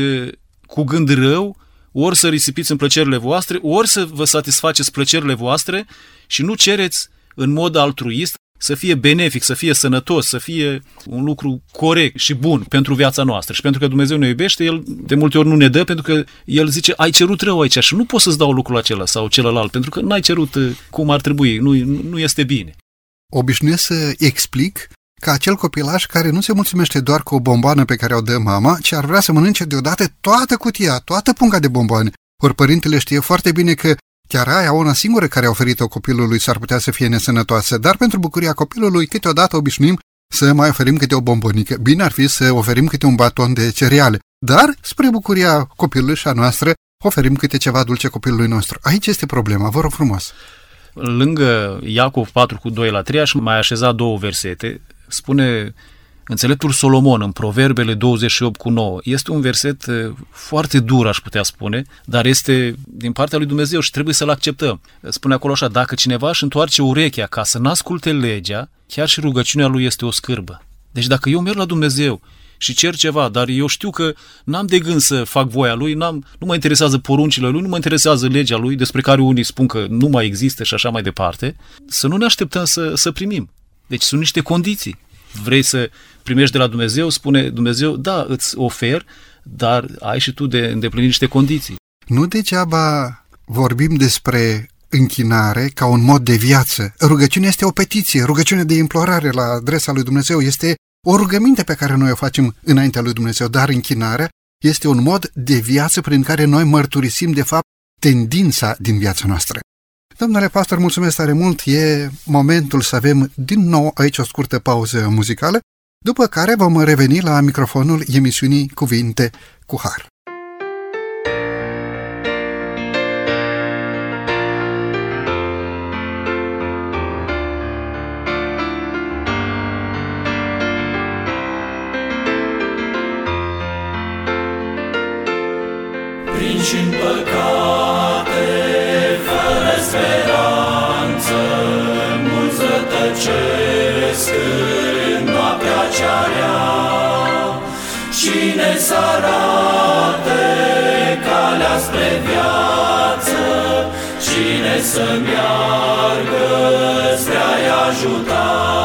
cu gând rău, ori să risipiți în plăcerile voastre, ori să vă satisfaceți plăcerile voastre și nu cereți în mod altruist, să fie benefic, să fie sănătos, să fie un lucru corect și bun pentru viața noastră. Și pentru că Dumnezeu ne iubește, El de multe ori nu ne dă, pentru că El zice, ai cerut rău aici și nu poți să-ți dau lucrul acela sau celălalt, pentru că n-ai cerut uh, cum ar trebui, nu, nu este bine. Obișnuiesc să explic ca acel copilaș care nu se mulțumește doar cu o bomboană pe care o dă mama, ci ar vrea să mănânce deodată toată cutia, toată punga de bomboane. Ori părintele știe foarte bine că Chiar aia, una singură care a oferit-o copilului, s-ar putea să fie nesănătoasă, dar pentru bucuria copilului, câteodată obișnuim să mai oferim câte o bombonică. Bine ar fi să oferim câte un baton de cereale, dar, spre bucuria copilului și a noastră, oferim câte ceva dulce copilului nostru. Aici este problema, vă rog frumos. Lângă Iacov 4 cu 2 la 3 aș mai așeza două versete. Spune Înțeleptul Solomon în Proverbele 28 cu 9 este un verset eh, foarte dur, aș putea spune, dar este din partea lui Dumnezeu și trebuie să-l acceptăm. Spune acolo așa, dacă cineva își întoarce urechea ca să n-asculte legea, chiar și rugăciunea lui este o scârbă. Deci dacă eu merg la Dumnezeu și cer ceva, dar eu știu că n-am de gând să fac voia lui, n-am, nu mă interesează poruncile lui, nu mă interesează legea lui, despre care unii spun că nu mai există și așa mai departe, să nu ne așteptăm să, să primim. Deci sunt niște condiții vrei să primești de la Dumnezeu, spune Dumnezeu, da, îți ofer, dar ai și tu de îndeplinit niște condiții. Nu degeaba vorbim despre închinare ca un mod de viață. Rugăciunea este o petiție, rugăciunea de implorare la adresa lui Dumnezeu este o rugăminte pe care noi o facem înaintea lui Dumnezeu, dar închinarea este un mod de viață prin care noi mărturisim, de fapt, tendința din viața noastră. Domnule pastor, mulțumesc tare mult. E momentul să avem din nou aici o scurtă pauză muzicală, după care vom reveni la microfonul emisiunii Cuvinte cu Har. și în păcate, fără speranță, mulți rătăcesc să arate calea spre viață, cine să meargă spre a-i ajuta?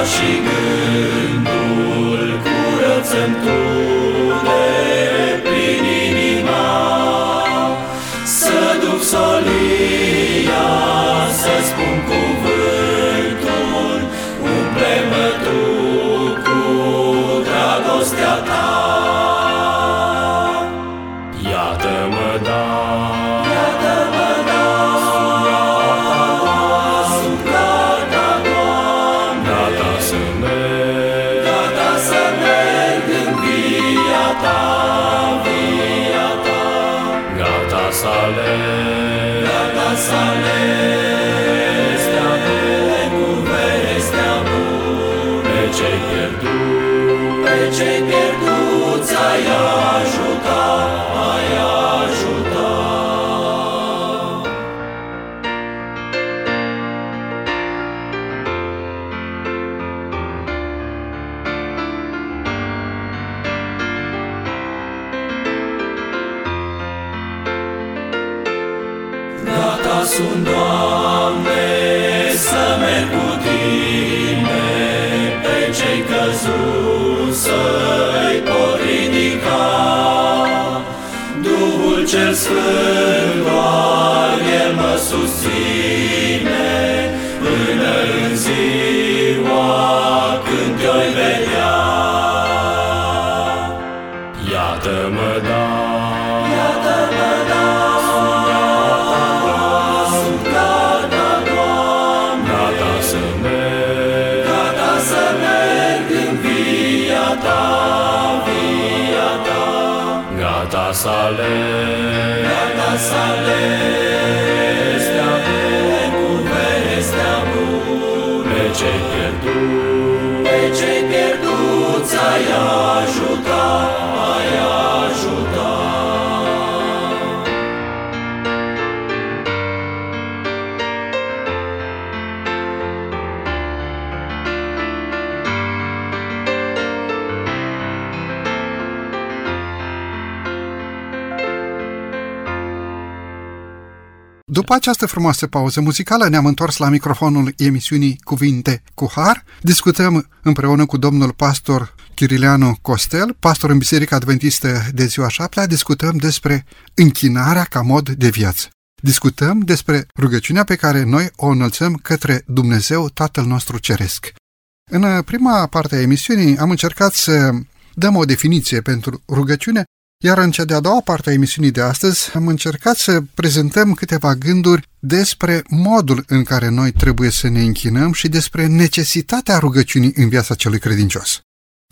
자식을 până în ziua când te-oi vedea. Iată-mă, da, iată-mă, da, sunt gata, Doamne, gata să merg, gata să merg în via Ta, via Ta, gata să alerg, gata să alerg, bună, pe După această frumoasă pauză muzicală ne-am întors la microfonul emisiunii Cuvinte cu Har. Discutăm împreună cu domnul pastor Chirileanu Costel, pastor în Biserica Adventistă de ziua șaptea, discutăm despre închinarea ca mod de viață. Discutăm despre rugăciunea pe care noi o înălțăm către Dumnezeu Tatăl nostru Ceresc. În prima parte a emisiunii am încercat să dăm o definiție pentru rugăciune, iar în cea de-a doua parte a emisiunii de astăzi am încercat să prezentăm câteva gânduri despre modul în care noi trebuie să ne închinăm și despre necesitatea rugăciunii în viața celui credincios.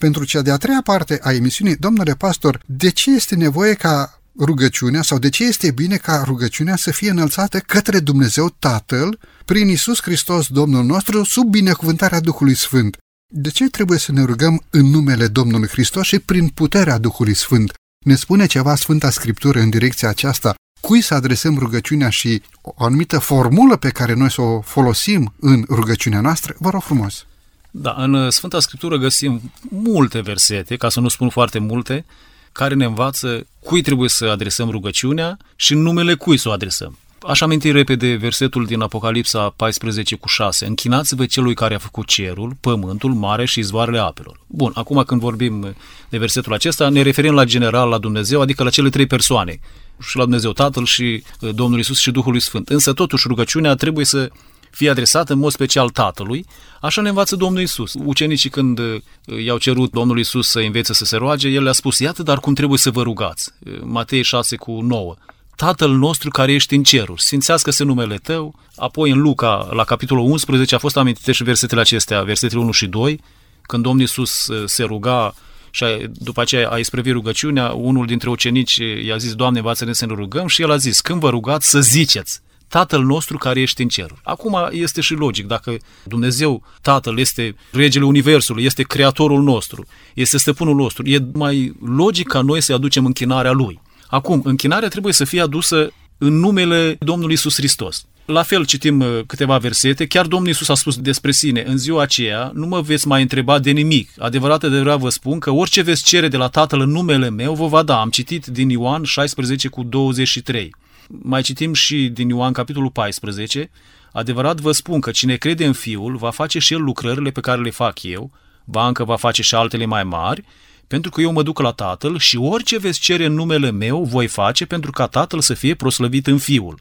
Pentru cea de-a treia parte a emisiunii, domnule pastor, de ce este nevoie ca rugăciunea sau de ce este bine ca rugăciunea să fie înălțată către Dumnezeu Tatăl prin Isus Hristos Domnul nostru sub binecuvântarea Duhului Sfânt? De ce trebuie să ne rugăm în numele Domnului Hristos și prin puterea Duhului Sfânt? Ne spune ceva Sfânta Scriptură în direcția aceasta? Cui să adresăm rugăciunea și o anumită formulă pe care noi să o folosim în rugăciunea noastră? Vă rog frumos! Da, în Sfânta Scriptură găsim multe versete, ca să nu spun foarte multe, care ne învață cui trebuie să adresăm rugăciunea și în numele cui să o adresăm. Aș aminti repede versetul din Apocalipsa 14 cu 6. Închinați-vă celui care a făcut cerul, pământul, mare și izvoarele apelor. Bun, acum când vorbim de versetul acesta, ne referim la general la Dumnezeu, adică la cele trei persoane. Și la Dumnezeu Tatăl și uh, Domnul Isus și Duhul Sfânt. Însă totuși rugăciunea trebuie să fie adresată în mod special Tatălui, așa ne învață Domnul Isus. Ucenicii când uh, i-au cerut Domnul Isus să învețe să se roage, el le-a spus, iată dar cum trebuie să vă rugați. Uh, Matei 6 cu 9. Tatăl nostru care ești în ceruri, sfințească-se numele Tău. Apoi în Luca, la capitolul 11, a fost amintite și versetele acestea, versetele 1 și 2, când Domnul Iisus uh, se ruga și după aceea a isprăvit rugăciunea, unul dintre ucenici i-a zis, Doamne, învață-ne să ne rugăm și el a zis, când vă rugați să ziceți, Tatăl nostru care ești în ceruri. Acum este și logic, dacă Dumnezeu, Tatăl, este regele Universului, este creatorul nostru, este stăpânul nostru, e mai logic ca noi să-i aducem închinarea Lui. Acum, închinarea trebuie să fie adusă în numele Domnului Isus Hristos. La fel citim uh, câteva versete, chiar Domnul Isus a spus despre sine, în ziua aceea nu mă veți mai întreba de nimic. Adevărat, adevărat vă spun că orice veți cere de la Tatăl în numele meu vă va da. Am citit din Ioan 16 cu 23. Mai citim și din Ioan capitolul 14. Adevărat vă spun că cine crede în Fiul va face și el lucrările pe care le fac eu, va încă va face și altele mai mari, pentru că eu mă duc la Tatăl și orice veți cere în numele meu voi face pentru ca Tatăl să fie proslăvit în Fiul.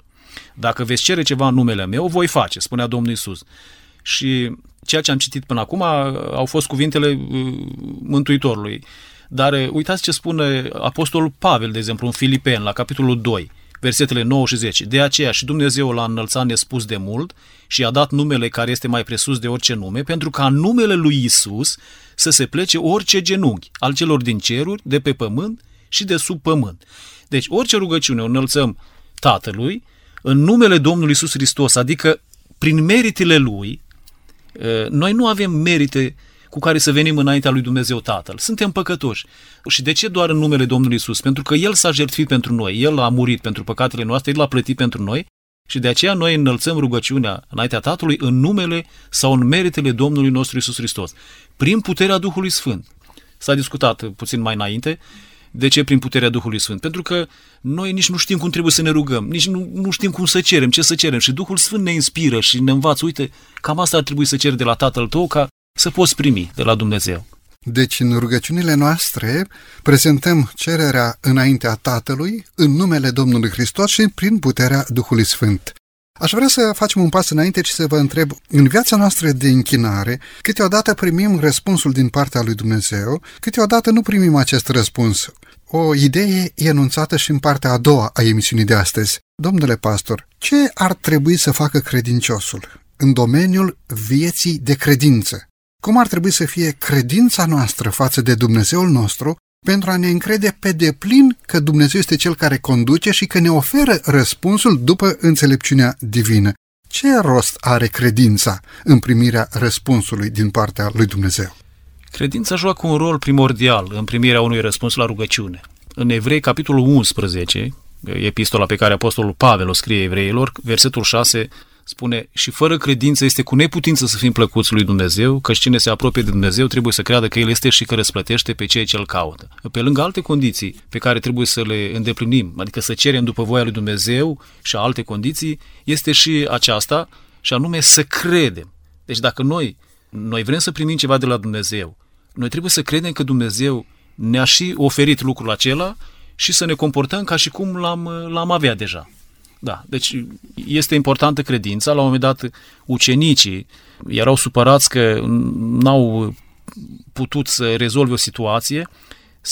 Dacă veți cere ceva în numele meu, voi face, spunea Domnul Isus. Și ceea ce am citit până acum au fost cuvintele uh, Mântuitorului. Dar uh, uitați ce spune Apostolul Pavel, de exemplu, în Filipen, la capitolul 2 versetele 9 și 10. De aceea și Dumnezeu l-a înălțat nespus de mult și a dat numele care este mai presus de orice nume, pentru ca numele lui Isus să se plece orice genunchi al celor din ceruri, de pe pământ și de sub pământ. Deci orice rugăciune o înălțăm Tatălui, în numele Domnului Isus Hristos, adică prin meritele Lui, ă, noi nu avem merite cu care să venim înaintea lui Dumnezeu Tatăl. Suntem păcătoși. Și de ce doar în numele Domnului Isus? Pentru că El s-a jertfit pentru noi, El a murit pentru păcatele noastre, El a plătit pentru noi și de aceea noi înălțăm rugăciunea înaintea Tatălui în numele sau în meritele Domnului nostru Isus Hristos, prin puterea Duhului Sfânt. S-a discutat puțin mai înainte de ce prin puterea Duhului Sfânt? Pentru că noi nici nu știm cum trebuie să ne rugăm, nici nu, nu știm cum să cerem, ce să cerem și Duhul Sfânt ne inspiră și ne învață, uite, cam asta ar trebui să cer de la Tatăl tău ca să poți primi de la Dumnezeu. Deci în rugăciunile noastre prezentăm cererea înaintea Tatălui, în numele Domnului Hristos și prin puterea Duhului Sfânt. Aș vrea să facem un pas înainte și să vă întreb, în viața noastră de închinare, câteodată primim răspunsul din partea lui Dumnezeu, câteodată nu primim acest răspuns. O idee e enunțată și în partea a doua a emisiunii de astăzi. Domnule pastor, ce ar trebui să facă credinciosul în domeniul vieții de credință? Cum ar trebui să fie credința noastră față de Dumnezeul nostru pentru a ne încrede pe deplin că Dumnezeu este Cel care conduce și că ne oferă răspunsul după înțelepciunea divină. Ce rost are credința în primirea răspunsului din partea lui Dumnezeu? Credința joacă un rol primordial în primirea unui răspuns la rugăciune. În Evrei, capitolul 11, epistola pe care Apostolul Pavel o scrie evreilor, versetul 6 spune, și fără credință este cu neputință să fim plăcuți lui Dumnezeu, că cine se apropie de Dumnezeu trebuie să creadă că El este și că răsplătește pe cei ce îl caută. Pe lângă alte condiții pe care trebuie să le îndeplinim, adică să cerem după voia lui Dumnezeu și alte condiții, este și aceasta, și anume să credem. Deci dacă noi, noi vrem să primim ceva de la Dumnezeu, noi trebuie să credem că Dumnezeu ne-a și oferit lucrul acela și să ne comportăm ca și cum l-am, l-am avea deja. Da, deci este importantă credința. La un moment dat, ucenicii erau supărați că n-au putut să rezolve o situație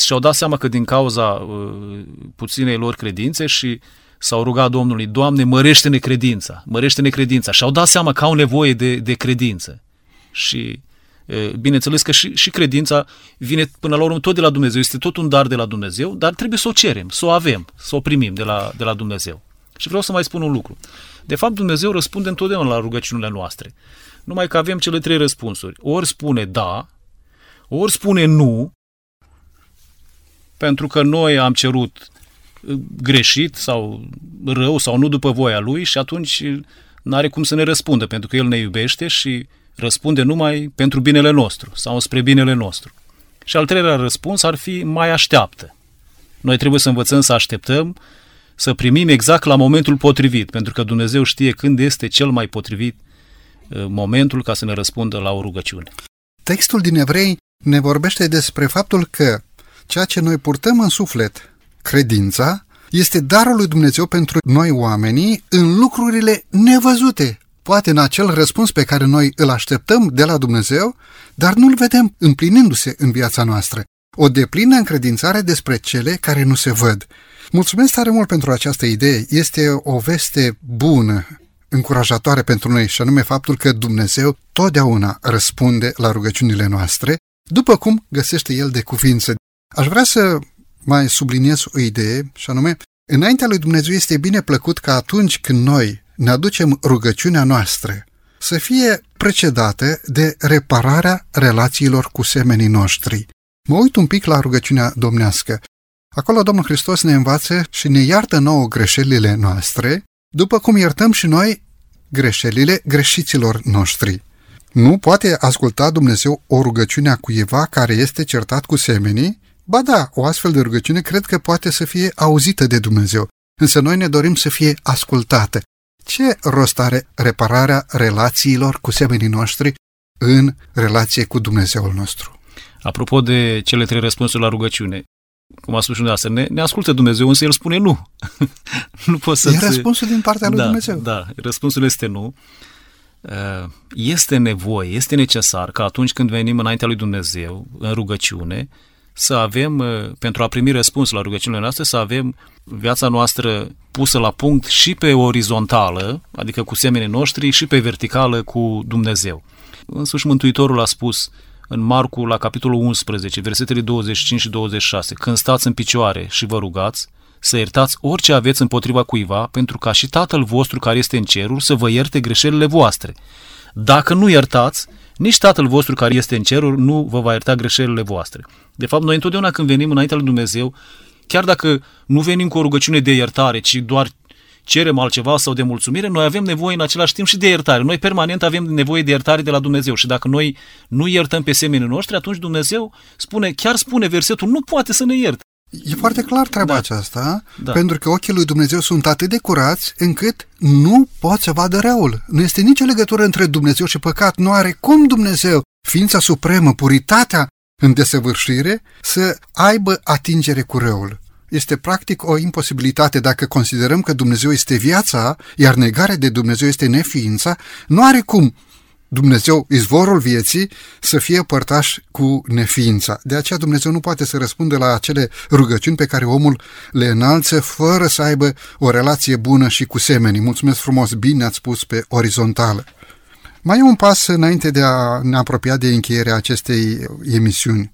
și-au dat seama că din cauza uh, puținei lor credințe și s-au rugat Domnului, Doamne, mărește-ne credința, mărește-ne credința. Și-au dat seama că au nevoie de, de credință. Și E, Bineînțeles că și, și credința vine până la urmă tot de la Dumnezeu, este tot un dar de la Dumnezeu, dar trebuie să o cerem, să o avem, să o primim de la, de la Dumnezeu. Și vreau să mai spun un lucru. De fapt, Dumnezeu răspunde întotdeauna la rugăciunile noastre. Numai că avem cele trei răspunsuri. Ori spune da, ori spune nu, pentru că noi am cerut uh, greșit sau rău sau nu după voia lui și atunci nu are cum să ne răspundă, pentru că el ne iubește și răspunde numai pentru binele nostru sau spre binele nostru. Și al treilea răspuns ar fi mai așteaptă. Noi trebuie să învățăm să așteptăm, să primim exact la momentul potrivit, pentru că Dumnezeu știe când este cel mai potrivit uh, momentul ca să ne răspundă la o rugăciune. Textul din Evrei ne vorbește despre faptul că ceea ce noi purtăm în suflet, credința, este darul lui Dumnezeu pentru noi oamenii în lucrurile nevăzute. Poate în acel răspuns pe care noi îl așteptăm de la Dumnezeu, dar nu-l vedem împlinindu-se în viața noastră. O deplină încredințare despre cele care nu se văd. Mulțumesc tare mult pentru această idee. Este o veste bună, încurajatoare pentru noi, și anume faptul că Dumnezeu totdeauna răspunde la rugăciunile noastre, după cum găsește El de cuvință. Aș vrea să mai subliniez o idee, și anume, înaintea lui Dumnezeu este bine plăcut că atunci când noi ne aducem rugăciunea noastră să fie precedată de repararea relațiilor cu semenii noștri. Mă uit un pic la rugăciunea domnească. Acolo Domnul Hristos ne învață și ne iartă nouă greșelile noastre, după cum iertăm și noi greșelile greșiților noștri. Nu poate asculta Dumnezeu o rugăciune a cuiva care este certat cu semenii? Ba da, o astfel de rugăciune cred că poate să fie auzită de Dumnezeu, însă noi ne dorim să fie ascultată. Ce rost are repararea relațiilor cu semenii noștri în relație cu Dumnezeul nostru? Apropo de cele trei răspunsuri la rugăciune, cum a spus și dumneavoastră, ne, ne ascultă Dumnezeu, însă El spune nu. nu poți să E răspunsul din partea lui da, Dumnezeu. Da, răspunsul este nu. Uh, Este nevoie, este necesar ca atunci când venim înaintea lui Dumnezeu, în rugăciune, să avem, uh, pentru a primi răspuns la rugăciunile noastre, să avem viața noastră pusă la punct și pe orizontală, adică cu semenii noștri, și pe verticală cu Dumnezeu. Însuși Mântuitorul a spus în Marcu, la capitolul 11, versetele 25 și 26, când stați în picioare și vă rugați, să iertați orice aveți împotriva cuiva, pentru ca și Tatăl vostru care este în cerul să vă ierte greșelile voastre. Dacă nu iertați, nici Tatăl vostru care este în cerul nu vă va ierta greșelile voastre. De fapt, noi întotdeauna când venim înaintea lui Dumnezeu, chiar dacă nu venim cu o rugăciune de iertare, ci doar cerem altceva sau de mulțumire, noi avem nevoie în același timp și de iertare. Noi permanent avem nevoie de iertare de la Dumnezeu și dacă noi nu iertăm pe semenii noștri, atunci Dumnezeu spune, chiar spune versetul, nu poate să ne ierte. E foarte clar treaba Da. aceasta, Da. pentru că ochii lui Dumnezeu sunt atât de curați încât nu pot să vadă răul. Nu este nicio legătură între Dumnezeu și păcat. Nu are cum Dumnezeu, ființa supremă, puritatea în desăvârșire, să aibă atingere cu răul. Este practic o imposibilitate dacă considerăm că Dumnezeu este viața, iar negarea de Dumnezeu este neființa, nu are cum Dumnezeu, izvorul vieții, să fie părtaș cu neființa. De aceea Dumnezeu nu poate să răspundă la acele rugăciuni pe care omul le înalță fără să aibă o relație bună și cu semenii. Mulțumesc frumos, bine ați spus pe orizontală. Mai e un pas înainte de a ne apropia de încheierea acestei emisiuni.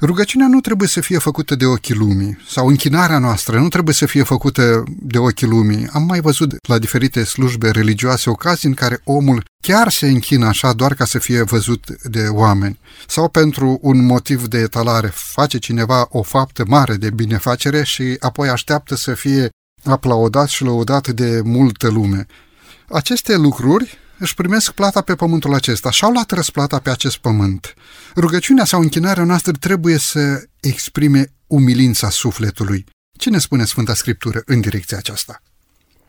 Rugăciunea nu trebuie să fie făcută de ochii lumii sau închinarea noastră nu trebuie să fie făcută de ochii lumii. Am mai văzut la diferite slujbe religioase ocazii în care omul chiar se închină așa doar ca să fie văzut de oameni. Sau pentru un motiv de etalare face cineva o faptă mare de binefacere și apoi așteaptă să fie aplaudat și lăudat de multă lume. Aceste lucruri își primesc plata pe pământul acesta și au luat răsplata pe acest pământ. Rugăciunea sau închinarea noastră trebuie să exprime umilința sufletului. Ce ne spune Sfânta Scriptură în direcția aceasta?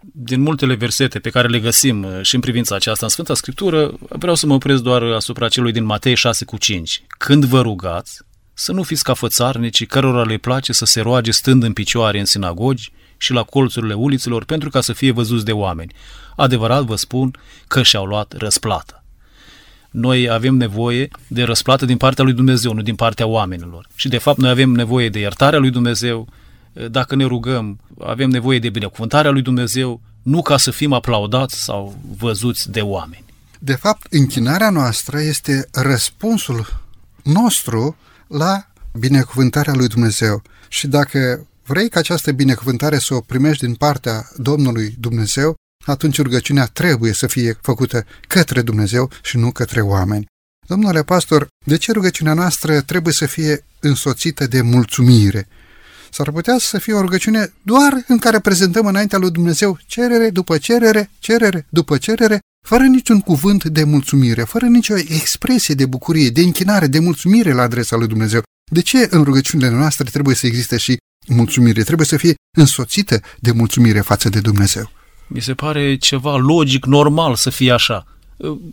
Din multele versete pe care le găsim uh, și în privința aceasta în Sfânta Scriptură, vreau să mă opresc doar asupra celui din Matei 6 cu 5. Când vă rugați, să nu fiți ca fățarnicii cărora le place să se roage stând în picioare în sinagogi și la colțurile uliților pentru ca să fie văzuți de oameni. Adevărat vă spun că și-au luat răsplată. Noi avem nevoie de răsplată din partea lui Dumnezeu, nu din partea oamenilor. Și de fapt noi avem nevoie de iertarea lui Dumnezeu, dacă ne rugăm, avem nevoie de binecuvântarea lui Dumnezeu, nu ca să fim aplaudați sau văzuți de oameni. De fapt, închinarea noastră este răspunsul nostru la binecuvântarea lui Dumnezeu. Și dacă vrei ca această binecuvântare să o primești din partea Domnului Dumnezeu, atunci rugăciunea trebuie să fie făcută către Dumnezeu și nu către oameni. Domnule pastor, de ce rugăciunea noastră trebuie să fie însoțită de mulțumire? S-ar putea să fie o rugăciune doar în care prezentăm înaintea lui Dumnezeu cerere după cerere, cerere după cerere, fără niciun cuvânt de mulțumire, fără nicio expresie de bucurie, de închinare, de mulțumire la adresa lui Dumnezeu. De ce în rugăciunile noastre trebuie să existe și mulțumire? Trebuie să fie însoțită de mulțumire față de Dumnezeu. Mi se pare ceva logic, normal să fie așa.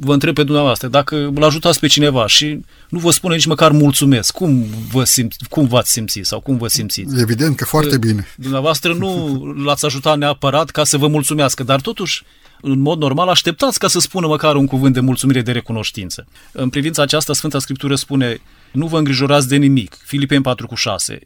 Vă întreb pe dumneavoastră, dacă îl ajutați pe cineva și nu vă spune nici măcar mulțumesc, cum, vă simți, cum v-ați simțit sau cum vă simțiți? Evident că foarte bine. Dumneavoastră nu l-ați ajutat neapărat ca să vă mulțumească, dar totuși în mod normal, așteptați ca să spună măcar un cuvânt de mulțumire, de recunoștință. În privința aceasta, Sfânta Scriptură spune, nu vă îngrijorați de nimic, Filipeni 4 cu 6.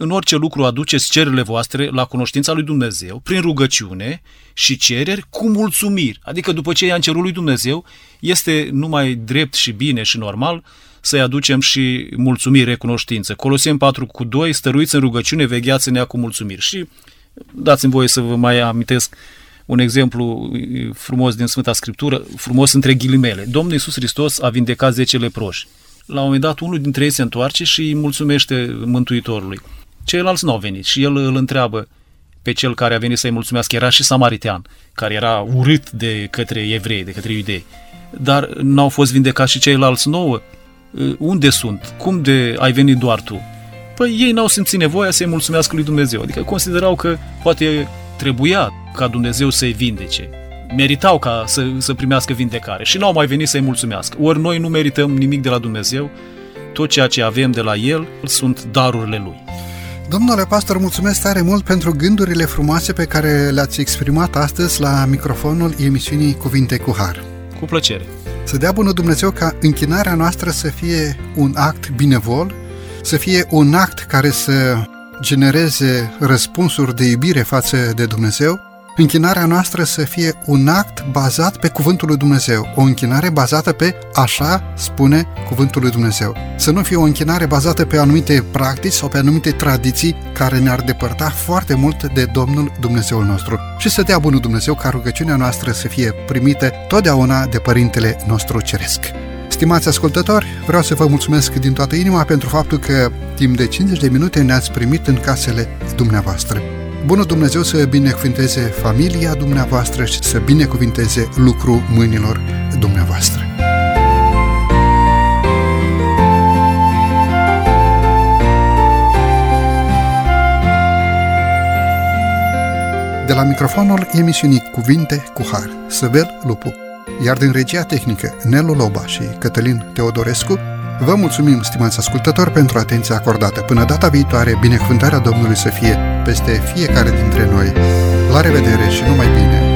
În orice lucru aduceți cererile voastre la cunoștința lui Dumnezeu, prin rugăciune și cereri cu mulțumiri. Adică după ce i-am cerut lui Dumnezeu, este numai drept și bine și normal să-i aducem și mulțumiri, recunoștință. Colosiem 4 cu 2, stăruiți în rugăciune, vegheați în ea cu mulțumiri. Și dați-mi voie să vă mai amintesc un exemplu frumos din Sfânta Scriptură, frumos între ghilimele. Domnul Iisus Hristos a vindecat 10 leproși. La un moment dat, unul dintre ei se întoarce și îi mulțumește Mântuitorului. Ceilalți nu au venit și el îl întreabă pe cel care a venit să-i mulțumească. Era și samaritean, care era urât de către evrei, de către iudei. Dar n-au fost vindecați și ceilalți nouă. Unde sunt? Cum de ai venit doar tu? Păi ei n-au simțit nevoia să-i mulțumească lui Dumnezeu. Adică considerau că poate trebuia ca Dumnezeu să-i vindece. Meritau ca să, să primească vindecare și n-au mai venit să-i mulțumească. Ori noi nu merităm nimic de la Dumnezeu, tot ceea ce avem de la El sunt darurile Lui. Domnule pastor, mulțumesc tare mult pentru gândurile frumoase pe care le-ați exprimat astăzi la microfonul emisiunii Cuvinte cu Har. Cu plăcere. Să dea bunul Dumnezeu ca închinarea noastră să fie un act binevol, să fie un act care să genereze răspunsuri de iubire față de Dumnezeu, închinarea noastră să fie un act bazat pe Cuvântul lui Dumnezeu, o închinare bazată pe așa spune Cuvântul lui Dumnezeu. Să nu fie o închinare bazată pe anumite practici sau pe anumite tradiții care ne-ar depărta foarte mult de Domnul Dumnezeul nostru. Și să dea bunul Dumnezeu ca rugăciunea noastră să fie primită totdeauna de Părintele nostru Ceresc. Stimați ascultători, vreau să vă mulțumesc din toată inima pentru faptul că timp de 50 de minute ne-ați primit în casele dumneavoastră. Bunul Dumnezeu să binecuvinteze familia dumneavoastră și să binecuvinteze lucru mâinilor dumneavoastră. De la microfonul emisiunii Cuvinte cu Har, Săvel Lupu, iar din regia tehnică Nelu Loba și Cătălin Teodorescu, Vă mulțumim, stimați ascultători, pentru atenția acordată. Până data viitoare, binecuvântarea Domnului să fie peste fiecare dintre noi. La revedere și numai bine!